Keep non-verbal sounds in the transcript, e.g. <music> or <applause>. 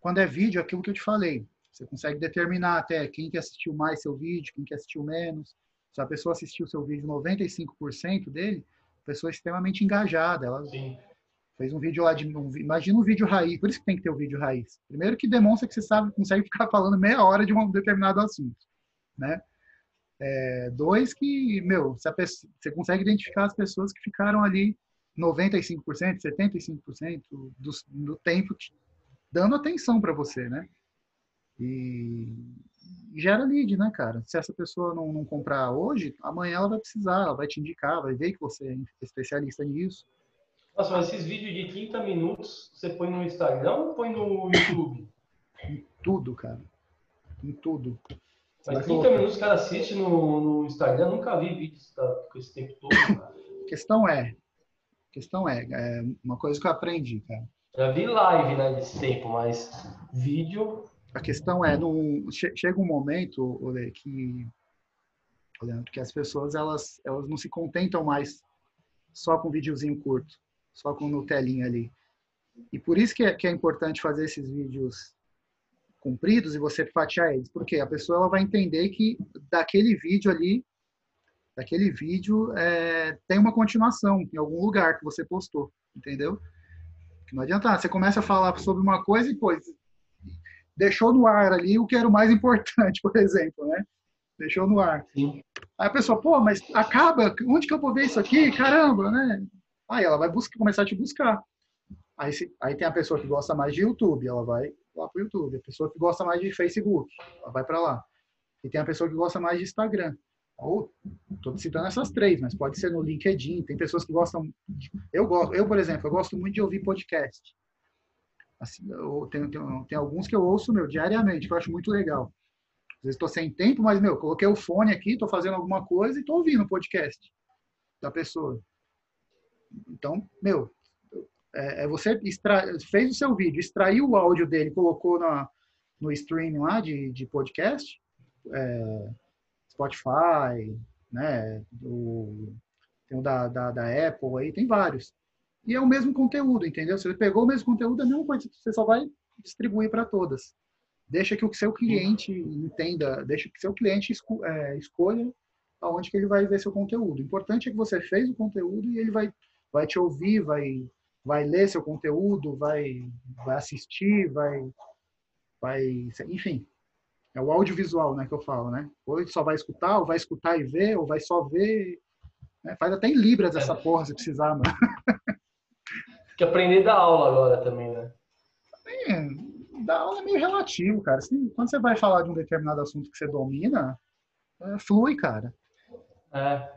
quando é vídeo, é aquilo que eu te falei. Você consegue determinar até quem que assistiu mais seu vídeo, quem que assistiu menos. Se a pessoa assistiu seu vídeo 95% dele, a pessoa é extremamente engajada. Ela Sim. fez um vídeo lá de. Um, imagina um vídeo raiz, por isso que tem que ter o um vídeo raiz. Primeiro que demonstra que você sabe, consegue ficar falando meia hora de um determinado assunto. Né? É, dois, que, meu, pessoa, você consegue identificar as pessoas que ficaram ali 95%, 75% do, do tempo dando atenção para você, né? E, gera lead, né, cara? Se essa pessoa não, não comprar hoje, amanhã ela vai precisar, ela vai te indicar, vai ver que você é especialista nisso. Nossa, mas esses vídeos de 30 minutos você põe no Instagram ou põe no YouTube? Em tudo, cara. Em tudo. Mas 30 minutos o cara assiste no, no Instagram, nunca vi vídeos com esse tempo todo, cara. A questão é, a questão é, é uma coisa que eu aprendi, cara. Já vi live, né, desse tempo, mas vídeo... A questão é, no, chega um momento, Olê, que, Leandro, que as pessoas, elas, elas não se contentam mais só com um videozinho curto, só com no telinha ali. E por isso que é, que é importante fazer esses vídeos compridos e você fatiar eles, porque a pessoa ela vai entender que daquele vídeo ali, daquele vídeo é, tem uma continuação em algum lugar que você postou, entendeu? Não adianta, você começa a falar sobre uma coisa e depois deixou no ar ali o que era o mais importante, <laughs> por exemplo, né? Deixou no ar. Sim. Aí a pessoa, pô, mas acaba, onde que eu vou ver isso aqui? Caramba, né? Aí ela vai buscar, começar a te buscar. Aí, aí tem a pessoa que gosta mais de YouTube, ela vai lá para o YouTube. A pessoa que gosta mais de Facebook, ela vai para lá. E tem a pessoa que gosta mais de Instagram. Ou estou citando essas três, mas pode ser no LinkedIn. Tem pessoas que gostam. Eu gosto, eu por exemplo, eu gosto muito de ouvir podcast. Assim, eu tenho, tenho, tem alguns que eu ouço meu diariamente, que eu acho muito legal. Às vezes estou sem tempo, mas meu, coloquei o fone aqui, estou fazendo alguma coisa e estou ouvindo o podcast da pessoa. Então, meu, é, é você extra, fez o seu vídeo, extraiu o áudio dele, colocou na, no streaming lá de, de podcast, é, Spotify, né, do, tem o da, da, da, Apple aí, tem vários. E é o mesmo conteúdo, entendeu? Você pegou o mesmo conteúdo, é a mesma coisa, você só vai distribuir para todas. Deixa que o seu cliente entenda, deixa que seu cliente esco, é, escolha aonde que ele vai ver seu conteúdo. O importante é que você fez o conteúdo e ele vai, vai te ouvir, vai vai ler seu conteúdo, vai, vai assistir, vai, vai, enfim, é o audiovisual, né, que eu falo, né? Ou só vai escutar, ou vai escutar e ver, ou vai só ver. Né? Faz até em libras essa é. porra se precisar, mano. <laughs> que aprender da aula agora também, né? É, da aula é meio relativo, cara. Assim, quando você vai falar de um determinado assunto que você domina, é, flui, cara. É.